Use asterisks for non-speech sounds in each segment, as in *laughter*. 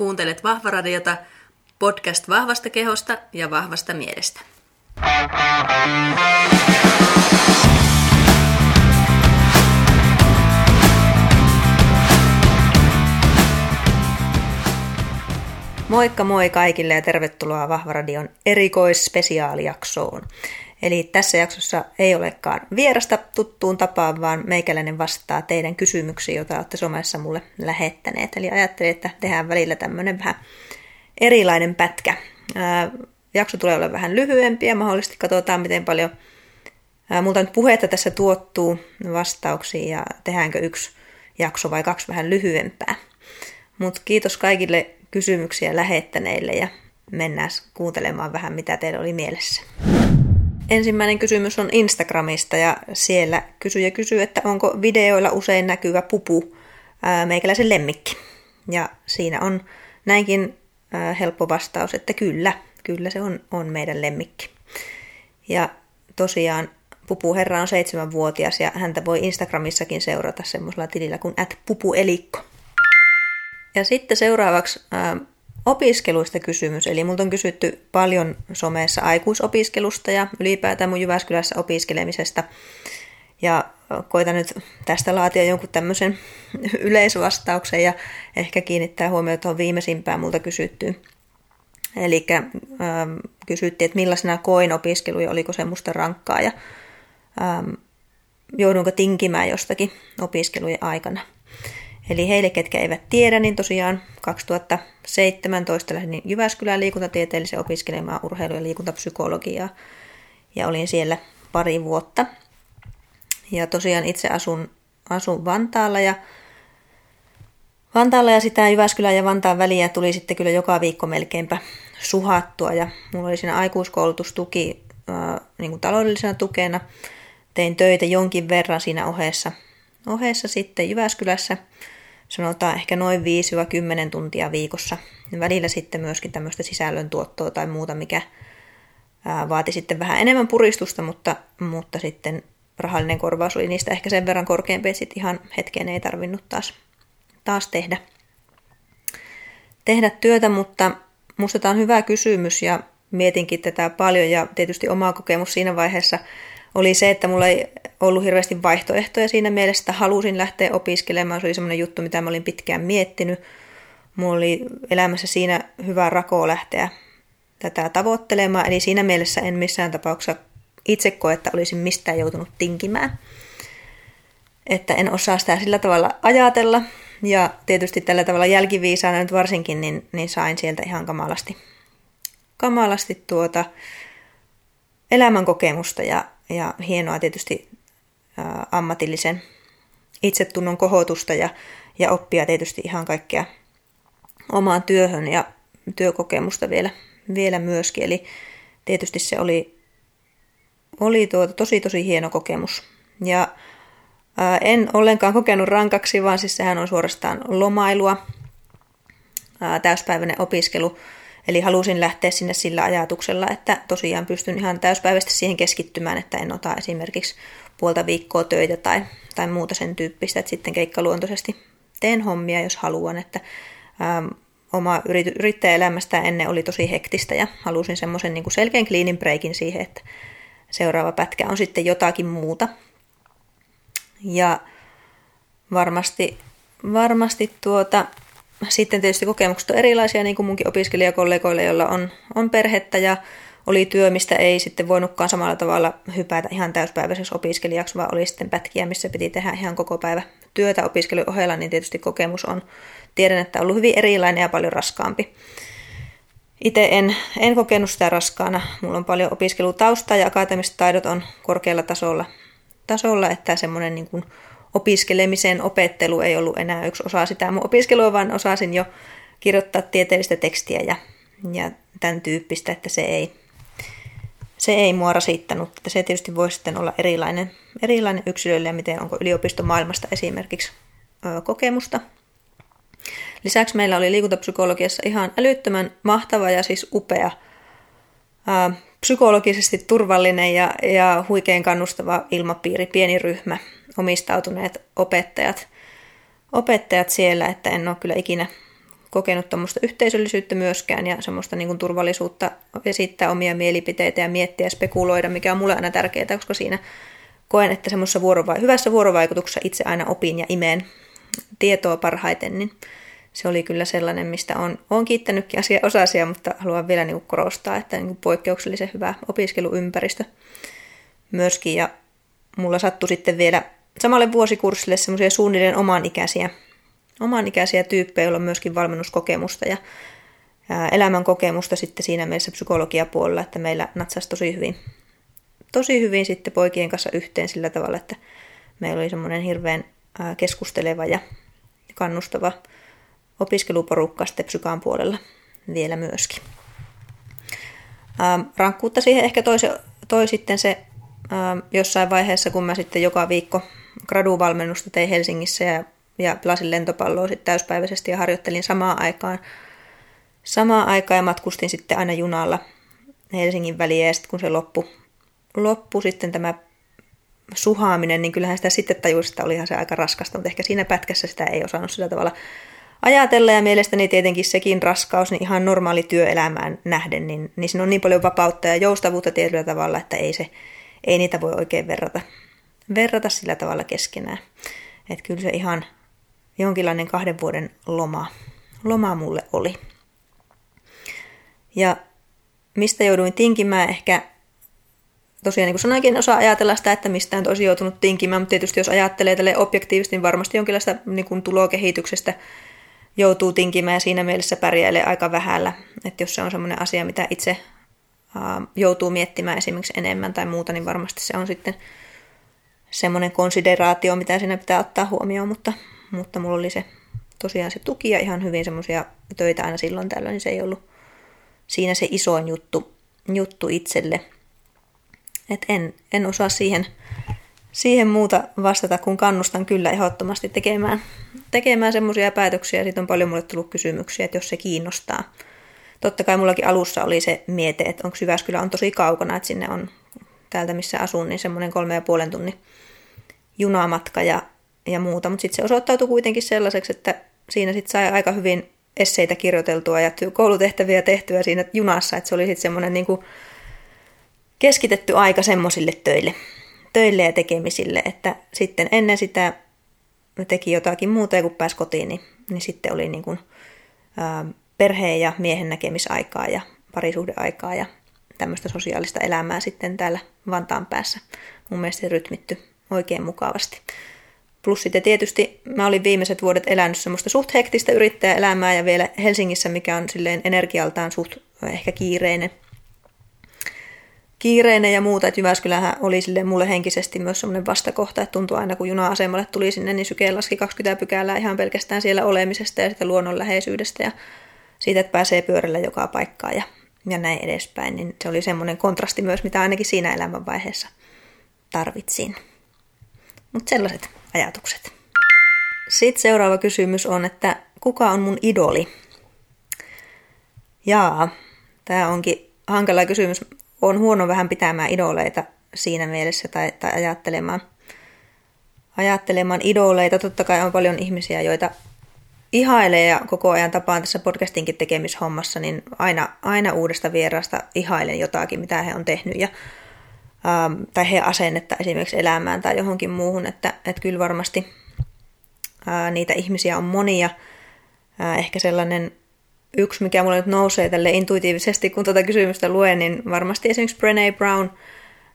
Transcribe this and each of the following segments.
Kuuntelet Vahvaradiota, podcast vahvasta kehosta ja vahvasta mielestä. Moikka moi kaikille ja tervetuloa Vahvaradion erikoisspesiaalijaksoon. Eli tässä jaksossa ei olekaan vierasta tuttuun tapaan, vaan meikäläinen vastaa teidän kysymyksiin, joita olette somessa mulle lähettäneet. Eli ajattelin, että tehdään välillä tämmöinen vähän erilainen pätkä. Ää, jakso tulee olla vähän lyhyempi ja mahdollisesti katsotaan, miten paljon ää, multa nyt puhetta tässä tuottuu vastauksiin ja tehdäänkö yksi jakso vai kaksi vähän lyhyempää. Mutta kiitos kaikille kysymyksiä lähettäneille ja mennään kuuntelemaan vähän, mitä teillä oli mielessä. Ensimmäinen kysymys on Instagramista ja siellä kysyjä kysyy, että onko videoilla usein näkyvä pupu ää, meikäläisen lemmikki. Ja siinä on näinkin ää, helppo vastaus, että kyllä, kyllä se on, on meidän lemmikki. Ja tosiaan pupuherra on seitsemänvuotias ja häntä voi Instagramissakin seurata semmoisella tilillä kuin at pupuelikko. Ja sitten seuraavaksi ää, opiskeluista kysymys. Eli multa on kysytty paljon somessa aikuisopiskelusta ja ylipäätään mun Jyväskylässä opiskelemisesta. Ja koitan nyt tästä laatia jonkun tämmöisen *laughs* yleisvastauksen ja ehkä kiinnittää huomiota tuohon viimeisimpään multa kysyttyyn. Eli ähm, kysyttiin, että millaisena koin opiskelu ja oliko se musta rankkaa ja ähm, joudunko tinkimään jostakin opiskelujen aikana. Eli heille, ketkä eivät tiedä, niin tosiaan 2017 lähdin Jyväskylään liikuntatieteellisen opiskelemaan urheilu- ja liikuntapsykologiaa. Ja olin siellä pari vuotta. Ja tosiaan itse asun, asun Vantaalla ja Vantaalla ja sitä Jyväskylän ja Vantaan väliä tuli sitten kyllä joka viikko melkeinpä suhattua. Ja mulla oli siinä aikuiskoulutustuki äh, niin kuin taloudellisena tukena. Tein töitä jonkin verran siinä ohessa, ohessa sitten Jyväskylässä – sanotaan ehkä noin 5-10 tuntia viikossa. Välillä sitten myöskin tämmöistä sisällöntuottoa tai muuta, mikä vaati sitten vähän enemmän puristusta, mutta, mutta sitten rahallinen korvaus oli niistä ehkä sen verran korkeampi, että sitten ihan hetkeen ei tarvinnut taas, taas tehdä, tehdä työtä, mutta musta tämä on hyvä kysymys ja mietinkin tätä paljon ja tietysti oma kokemus siinä vaiheessa oli se, että mulla ei ollut hirveästi vaihtoehtoja siinä mielessä, että halusin lähteä opiskelemaan. Se oli semmoinen juttu, mitä mä olin pitkään miettinyt. Mulla oli elämässä siinä hyvä rako lähteä tätä tavoittelemaan, eli siinä mielessä en missään tapauksessa itse koe, että olisin mistään joutunut tinkimään. Että en osaa sitä sillä tavalla ajatella, ja tietysti tällä tavalla jälkiviisaana nyt varsinkin, niin, niin sain sieltä ihan kamalasti, kamalasti tuota elämän kokemusta ja, ja hienoa tietysti ä, ammatillisen itsetunnon kohotusta ja, ja oppia tietysti ihan kaikkea omaan työhön ja työkokemusta vielä, vielä myöskin. Eli tietysti se oli, oli tuota, tosi tosi hieno kokemus. Ja ää, en ollenkaan kokenut rankaksi, vaan siis sehän on suorastaan lomailua, ää, täyspäiväinen opiskelu Eli halusin lähteä sinne sillä ajatuksella, että tosiaan pystyn ihan täyspäiväisesti siihen keskittymään, että en ota esimerkiksi puolta viikkoa töitä tai, tai muuta sen tyyppistä, että sitten keikkaluontoisesti teen hommia, jos haluan, että ähm, oma yrittäjäelämästä ennen oli tosi hektistä ja halusin semmoisen niin selkeän cleanin breakin siihen, että seuraava pätkä on sitten jotakin muuta. Ja varmasti, varmasti tuota, sitten tietysti kokemukset on erilaisia, niin kuin munkin opiskelijakollegoille, joilla on, on perhettä ja oli työ, mistä ei sitten voinutkaan samalla tavalla hypätä ihan täyspäiväiseksi opiskelijaksi, vaan oli sitten pätkiä, missä piti tehdä ihan koko päivä työtä opiskelun ohella, niin tietysti kokemus on, tiedän, että on ollut hyvin erilainen ja paljon raskaampi. Itse en, en kokenut sitä raskaana. Mulla on paljon opiskelutaustaa ja akateemiset taidot on korkealla tasolla, tasolla että semmoinen niin kuin opiskelemisen opettelu ei ollut enää yksi osa sitä mun opiskelua, vaan osasin jo kirjoittaa tieteellistä tekstiä ja, ja tämän tyyppistä, että se ei, se ei mua rasittanut. Että se tietysti voisi sitten olla erilainen, erilainen yksilöille ja miten onko yliopistomaailmasta esimerkiksi ö, kokemusta. Lisäksi meillä oli liikuntapsykologiassa ihan älyttömän mahtava ja siis upea ö, psykologisesti turvallinen ja, ja huikein kannustava ilmapiiri, pieni ryhmä, omistautuneet opettajat, opettajat siellä, että en ole kyllä ikinä kokenut tuommoista yhteisöllisyyttä myöskään ja semmoista niin kuin turvallisuutta esittää omia mielipiteitä ja miettiä ja spekuloida, mikä on mulle aina tärkeää, koska siinä koen, että semmoisessa vuorova- hyvässä vuorovaikutuksessa itse aina opin ja imeen tietoa parhaiten, niin se oli kyllä sellainen, mistä on, on kiittänytkin asia, osasia, mutta haluan vielä niin korostaa, että niin kuin poikkeuksellisen hyvä opiskeluympäristö myöskin. Ja mulla sattui sitten vielä samalle vuosikurssille semmoisia suunnilleen oman ikäisiä, oman ikäisiä tyyppejä, joilla on myöskin valmennuskokemusta ja elämän kokemusta sitten siinä mielessä psykologiapuolella, että meillä natsasi tosi hyvin, tosi hyvin sitten poikien kanssa yhteen sillä tavalla, että meillä oli semmoinen hirveän keskusteleva ja kannustava opiskeluporukka sitten psykaan puolella vielä myöskin. rankkuutta siihen ehkä toi, se, toi sitten se jossain vaiheessa, kun mä sitten joka viikko graduvalmennusta tein Helsingissä ja, ja pelasin lentopalloa sitten täyspäiväisesti ja harjoittelin samaan aikaan. Samaan aikaan ja matkustin sitten aina junalla Helsingin väliä ja sitten kun se loppui, loppu sitten tämä suhaaminen, niin kyllähän sitä sitten tajusi, että olihan se aika raskasta, mutta ehkä siinä pätkässä sitä ei osannut sillä tavalla ajatella ja mielestäni tietenkin sekin raskaus, niin ihan normaali työelämään nähden, niin, niin siinä on niin paljon vapautta ja joustavuutta tietyllä tavalla, että ei, se, ei niitä voi oikein verrata, verrata sillä tavalla keskenään. Että kyllä se ihan jonkinlainen kahden vuoden loma, loma mulle oli. Ja mistä jouduin tinkimään ehkä tosiaan niin kuin sanoinkin, osaa ajatella sitä, että mistään olisi joutunut tinkimään, mutta tietysti jos ajattelee tälle objektiivisesti, niin varmasti jonkinlaista niin kuin tulokehityksestä joutuu tinkimään ja siinä mielessä pärjäilee aika vähällä. Että jos se on semmoinen asia, mitä itse joutuu miettimään esimerkiksi enemmän tai muuta, niin varmasti se on sitten semmoinen konsideraatio, mitä siinä pitää ottaa huomioon, mutta, mutta mulla oli se tosiaan se tuki ja ihan hyvin semmoisia töitä aina silloin tällöin, niin se ei ollut siinä se isoin juttu, juttu itselle. Et en, en osaa siihen, siihen muuta vastata, kun kannustan kyllä ehdottomasti tekemään, tekemään semmoisia päätöksiä. Siitä on paljon mulle tullut kysymyksiä, että jos se kiinnostaa. Totta kai mullakin alussa oli se miete, että onko Jyväskylä on tosi kaukana, että sinne on täältä missä asun, niin semmoinen kolme ja puolen tunnin junamatka ja, ja muuta. Mutta sitten se osoittautui kuitenkin sellaiseksi, että siinä sitten sai aika hyvin esseitä kirjoiteltua ja koulutehtäviä tehtyä siinä junassa, että se oli sitten semmoinen niin kuin keskitetty aika semmoisille töille, töille ja tekemisille, että sitten ennen sitä teki jotakin muuta ja kun pääsi kotiin, niin, niin sitten oli niin kuin, ää, perheen ja miehen näkemisaikaa ja parisuhdeaikaa ja tämmöistä sosiaalista elämää sitten täällä Vantaan päässä. Mun mielestä se rytmitty oikein mukavasti. Plus sitten tietysti mä olin viimeiset vuodet elänyt semmoista suht hektistä yrittäjäelämää ja vielä Helsingissä, mikä on silleen energialtaan suht ehkä kiireinen kiireinen ja muuta, että Jyväskylähän oli sille mulle henkisesti myös semmoinen vastakohta, että tuntui aina kun juna-asemalle tuli sinne, niin syke laski 20 pykälää ihan pelkästään siellä olemisesta ja sitä luonnonläheisyydestä ja siitä, että pääsee pyörällä joka paikkaan ja, ja näin edespäin, niin se oli semmoinen kontrasti myös, mitä ainakin siinä elämänvaiheessa tarvitsin. Mutta sellaiset ajatukset. Sitten seuraava kysymys on, että kuka on mun idoli? Jaa, tämä onkin hankala kysymys on huono vähän pitämään idoleita siinä mielessä tai, tai ajattelemaan, ajattelemaan idoleita. Totta kai on paljon ihmisiä, joita ihailee ja koko ajan tapaan tässä podcastinkin tekemishommassa, niin aina, aina uudesta vierasta ihailen jotakin, mitä he on tehnyt ja, ähm, tai he asennetta esimerkiksi elämään tai johonkin muuhun, että, että kyllä varmasti äh, niitä ihmisiä on monia. Äh, ehkä sellainen yksi, mikä mulle nyt nousee tälle intuitiivisesti, kun tuota kysymystä luen, niin varmasti esimerkiksi Brené Brown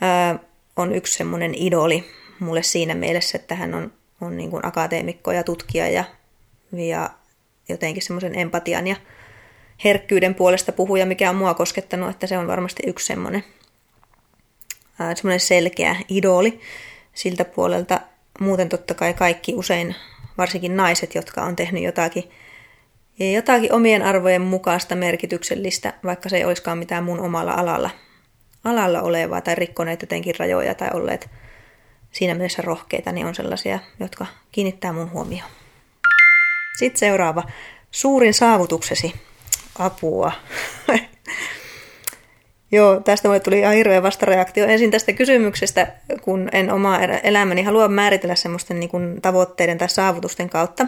ää, on yksi semmoinen idoli mulle siinä mielessä, että hän on, on niin kuin akateemikko ja tutkija ja, ja jotenkin semmoisen empatian ja herkkyyden puolesta puhuja, mikä on mua koskettanut, että se on varmasti yksi semmoinen, semmoinen selkeä idoli siltä puolelta. Muuten totta kai kaikki usein, varsinkin naiset, jotka on tehnyt jotakin jotakin omien arvojen mukaista merkityksellistä, vaikka se ei olisikaan mitään mun omalla alalla, alalla olevaa tai rikkoneet jotenkin rajoja tai olleet siinä mielessä rohkeita, niin on sellaisia, jotka kiinnittää mun huomioon. Sitten seuraava. Suurin saavutuksesi. Apua. Joo, tästä mulle tuli ihan hirveä vastareaktio. Ensin tästä kysymyksestä, kun en omaa elämäni halua määritellä semmoisten niin kuin tavoitteiden tai saavutusten kautta,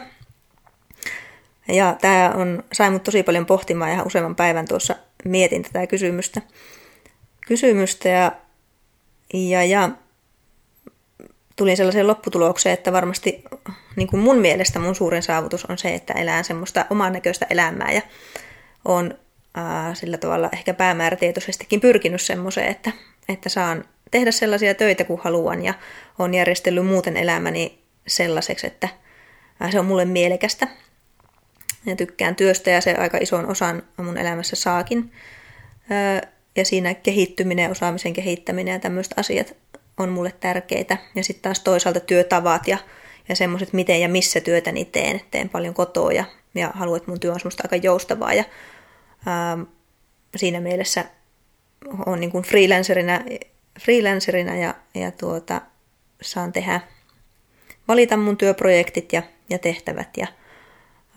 Ja tämä on, sai mut tosi paljon pohtimaan ja useamman päivän tuossa mietin tätä kysymystä. Kysymystä ja, ja, ja tulin sellaiseen lopputulokseen, että varmasti niin kuin mun mielestä mun suurin saavutus on se, että elää semmoista oman näköistä elämää ja on ää, sillä tavalla ehkä päämäärätietoisestikin pyrkinyt semmoiseen, että, että saan tehdä sellaisia töitä kuin haluan ja on järjestellyt muuten elämäni sellaiseksi, että se on mulle mielekästä. Ja tykkään työstä ja se aika ison osan mun elämässä saakin. Ja siinä kehittyminen, osaamisen kehittäminen ja tämmöiset asiat on mulle tärkeitä. Ja sitten taas toisaalta työtavat ja, ja semmoiset, miten ja missä työtäni teen. Teen paljon kotoa ja, ja haluan, että mun työ on semmoista aika joustavaa. Ja ää, siinä mielessä on niin kuin freelancerina, freelancerina ja, ja tuota, saan tehdä, valita mun työprojektit ja, ja tehtävät ja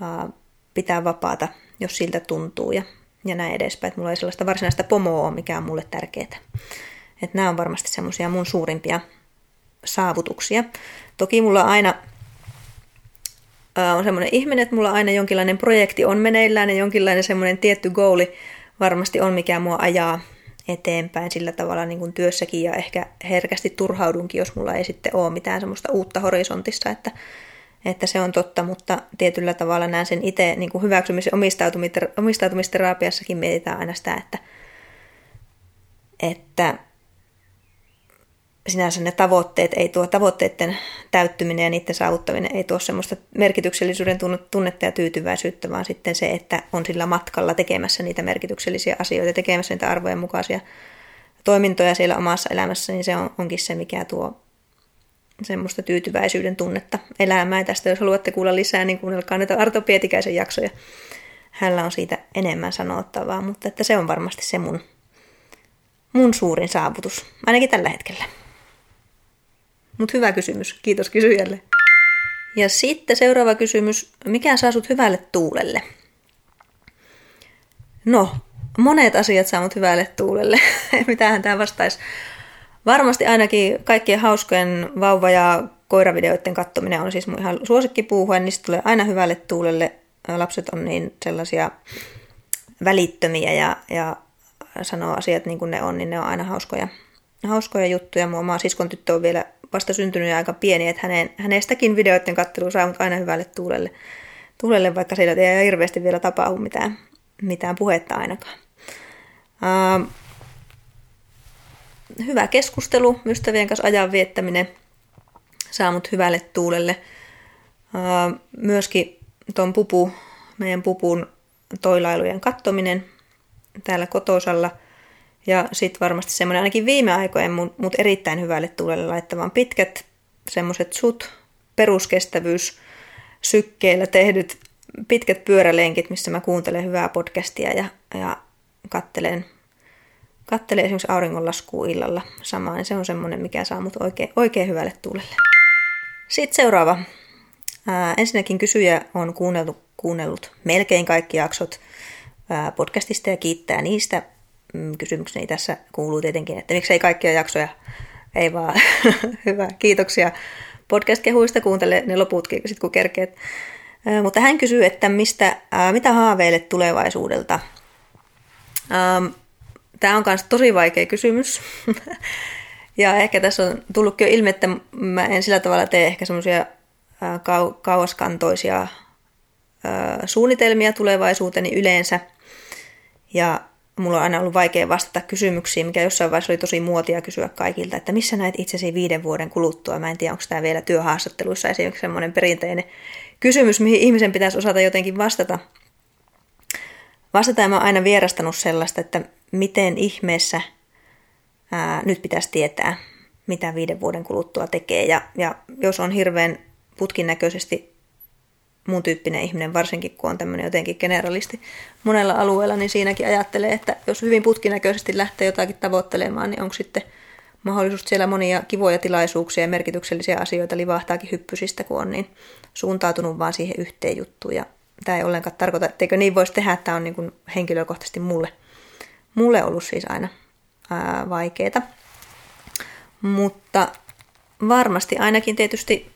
ää, pitää vapaata, jos siltä tuntuu ja, ja näin edespäin. Että mulla ei sellaista varsinaista pomoa mikä on mulle tärkeää. Että nämä on varmasti semmoisia mun suurimpia saavutuksia. Toki mulla aina on semmoinen ihminen, että mulla aina jonkinlainen projekti on meneillään ja jonkinlainen semmoinen tietty goali varmasti on, mikä mua ajaa eteenpäin sillä tavalla niin kuin työssäkin ja ehkä herkästi turhaudunkin, jos mulla ei sitten ole mitään semmoista uutta horisontissa, että, että se on totta, mutta tietyllä tavalla näen sen itse niin kuin hyväksymisen omistautumisterapiassakin mietitään aina sitä, että, että sinänsä ne tavoitteet ei tuo tavoitteiden täyttyminen ja niiden saavuttaminen ei tuo semmoista merkityksellisyyden tunnetta ja tyytyväisyyttä, vaan sitten se, että on sillä matkalla tekemässä niitä merkityksellisiä asioita, tekemässä niitä arvojen mukaisia toimintoja siellä omassa elämässä, niin se on, onkin se, mikä tuo semmoista tyytyväisyyden tunnetta elämää. Ja tästä jos haluatte kuulla lisää, niin kuunnelkaa näitä Arto Pietikäisen jaksoja. Hänellä on siitä enemmän sanottavaa, mutta että se on varmasti se mun, mun suurin saavutus, ainakin tällä hetkellä. Mutta hyvä kysymys. Kiitos kysyjälle. Ja sitten seuraava kysymys. Mikä saa sut hyvälle tuulelle? No, monet asiat saa mut hyvälle tuulelle. *laughs* Mitähän tämä vastaisi? Varmasti ainakin kaikkien hauskojen vauva- ja koiravideoiden kattominen on siis mun ihan suosikkipuuhua, niistä tulee aina hyvälle tuulelle. Lapset on niin sellaisia välittömiä ja, ja sanoo asiat niin kuin ne on, niin ne on aina hauskoja, hauskoja juttuja. Mun oma siskon tyttö on vielä vasta syntynyt ja aika pieni, että hänen, hänestäkin videoiden kattelu saa mut aina hyvälle tuulelle, tuulelle vaikka siellä ei hirveästi vielä tapahdu mitään, mitään puhetta ainakaan. Uh, hyvä keskustelu, ystävien kanssa ajan viettäminen saa mut hyvälle tuulelle. Uh, myöskin tuon pupu, meidän pupun toilailujen kattominen täällä kotosalla – ja sitten varmasti semmoinen ainakin viime aikojen mut, erittäin hyvälle tuulelle laittavan pitkät semmoiset sut peruskestävyys sykkeillä tehdyt pitkät pyörälenkit, missä mä kuuntelen hyvää podcastia ja, ja kattelen, kattelen esimerkiksi auringonlaskua illalla samaan. Se on semmoinen, mikä saa mut oikein, oikein hyvälle tuulelle. Sitten seuraava. Ää, ensinnäkin kysyjä on kuunnellut, kuunnellut melkein kaikki jaksot ää, podcastista ja kiittää niistä. Mm, kysymykseni tässä kuuluu tietenkin, että miksei kaikkia jaksoja, ei vaan, *laughs* hyvä, kiitoksia podcast-kehuista, kuuntele ne loputkin sit kun kerkeet. Mutta hän kysyy, että mistä, mitä haaveilet tulevaisuudelta? Tämä on myös tosi vaikea kysymys. *laughs* ja ehkä tässä on tullutkin jo ilmi, että mä en sillä tavalla tee ehkä semmoisia kau- kauaskantoisia suunnitelmia tulevaisuuteni yleensä. Ja mulla on aina ollut vaikea vastata kysymyksiin, mikä jossain vaiheessa oli tosi muotia kysyä kaikilta, että missä näet itsesi viiden vuoden kuluttua. Mä en tiedä, onko tämä vielä työhaastatteluissa esimerkiksi semmoinen perinteinen kysymys, mihin ihmisen pitäisi osata jotenkin vastata. Vastata ja mä oon aina vierastanut sellaista, että miten ihmeessä ää, nyt pitäisi tietää, mitä viiden vuoden kuluttua tekee. Ja, ja jos on hirveän putkin näköisesti mun tyyppinen ihminen, varsinkin kun on tämmöinen jotenkin generalisti monella alueella, niin siinäkin ajattelee, että jos hyvin putkinäköisesti lähtee jotakin tavoittelemaan, niin onko sitten mahdollisuus siellä monia kivoja tilaisuuksia ja merkityksellisiä asioita livahtaakin hyppysistä, kun on niin suuntautunut vaan siihen yhteen juttuun. Ja tämä ei ollenkaan tarkoita, etteikö niin voisi tehdä, että tämä on niin kuin henkilökohtaisesti mulle, mulle ollut siis aina ää, vaikeeta. Mutta varmasti ainakin tietysti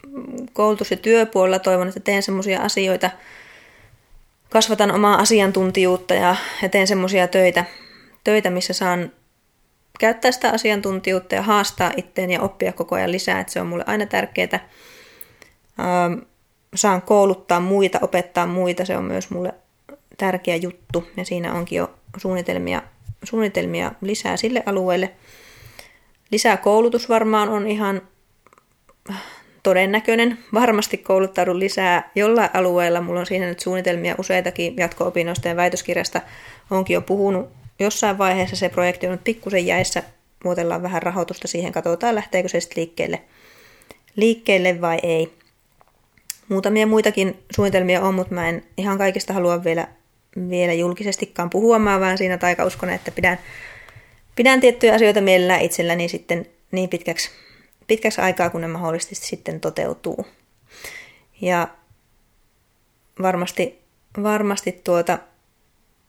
koulutus- ja työpuolella toivon, että teen semmoisia asioita, kasvatan omaa asiantuntijuutta ja, ja teen semmoisia töitä, töitä, missä saan käyttää sitä asiantuntijuutta ja haastaa itteen ja oppia koko ajan lisää, että se on mulle aina tärkeää. Ähm, saan kouluttaa muita, opettaa muita, se on myös mulle tärkeä juttu ja siinä onkin jo suunnitelmia, suunnitelmia lisää sille alueelle. Lisää koulutus varmaan on ihan todennäköinen. Varmasti kouluttaudun lisää jollain alueella. Mulla on siinä nyt suunnitelmia useitakin jatko-opinnoista ja väitöskirjasta. Onkin jo puhunut jossain vaiheessa. Se projekti on nyt pikkusen jäissä. Muotellaan vähän rahoitusta siihen. Katsotaan, lähteekö se sitten liikkeelle, liikkeelle vai ei. Muutamia muitakin suunnitelmia on, mutta mä en ihan kaikista halua vielä, vielä julkisestikaan puhua. Mä vaan siinä taikauskon, että pidän, pidän tiettyjä asioita mielellään itselläni sitten niin pitkäksi pitkäksi aikaa, kun ne mahdollisesti sitten toteutuu. Ja varmasti, varmasti tuota,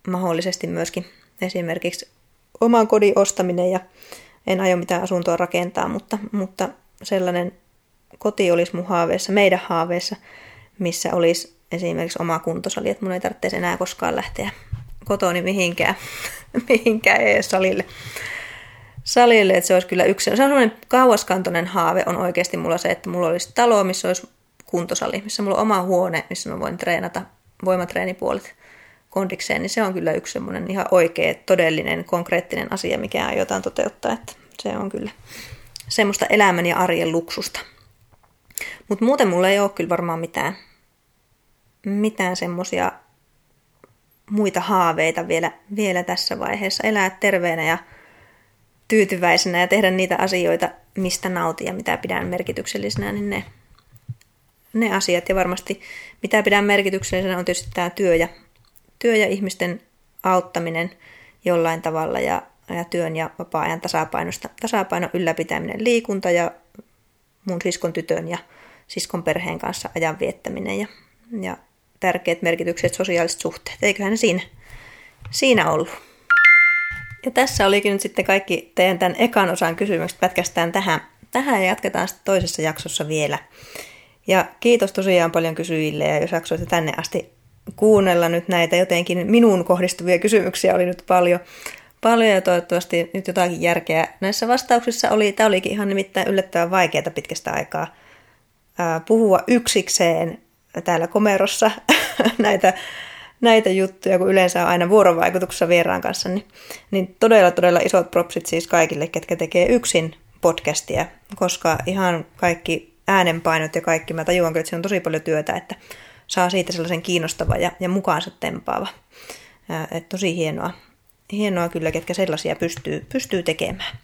mahdollisesti myöskin esimerkiksi oman kodin ostaminen ja en aio mitään asuntoa rakentaa, mutta, mutta sellainen koti olisi mun haaveessa, meidän haaveessa, missä olisi esimerkiksi oma kuntosali, että mun ei tarvitse enää koskaan lähteä kotoni mihinkään, *laughs* mihinkään ees salille että se olisi kyllä yksi, se on sellainen kauaskantoinen haave on oikeasti mulla se, että mulla olisi talo, missä olisi kuntosali, missä mulla on oma huone, missä mä voin treenata voimatreenipuolet kondikseen, niin se on kyllä yksi semmoinen ihan oikea, todellinen, konkreettinen asia, mikä aiotaan toteuttaa, että se on kyllä semmoista elämän ja arjen luksusta. Mutta muuten mulla ei ole kyllä varmaan mitään, mitään semmoisia muita haaveita vielä, vielä tässä vaiheessa. Elää terveenä ja tyytyväisenä ja tehdä niitä asioita, mistä nautin ja mitä pidän merkityksellisenä, niin ne, ne asiat. Ja varmasti mitä pidän merkityksellisenä on tietysti tämä työ ja, työ ja ihmisten auttaminen jollain tavalla ja, ja työn ja vapaa-ajan tasapainosta, tasapainon ylläpitäminen, liikunta ja mun siskon tytön ja siskon perheen kanssa ajan viettäminen ja, ja tärkeät merkitykset, sosiaaliset suhteet. Eiköhän ne siinä, siinä ollut. Ja tässä olikin nyt sitten kaikki teidän tämän ekan osan kysymykset pätkästään tähän, tähän ja jatketaan sitten toisessa jaksossa vielä. Ja kiitos tosiaan paljon kysyjille ja jos jaksoitte tänne asti kuunnella nyt näitä jotenkin minuun kohdistuvia kysymyksiä oli nyt paljon, paljon ja toivottavasti nyt jotakin järkeä näissä vastauksissa oli. Tämä olikin ihan nimittäin yllättävän vaikeaa pitkästä aikaa puhua yksikseen täällä komerossa *laughs* näitä näitä juttuja, kun yleensä on aina vuorovaikutuksessa vieraan kanssa, niin, niin todella todella isot propsit siis kaikille, ketkä tekee yksin podcastia, koska ihan kaikki äänenpainot ja kaikki, mä tajuan että siinä on tosi paljon työtä, että saa siitä sellaisen kiinnostava ja, ja mukaansa tempaava. että tosi hienoa, hienoa kyllä, ketkä sellaisia pystyy, pystyy tekemään.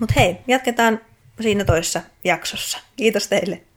Mutta hei, jatketaan siinä toisessa jaksossa. Kiitos teille.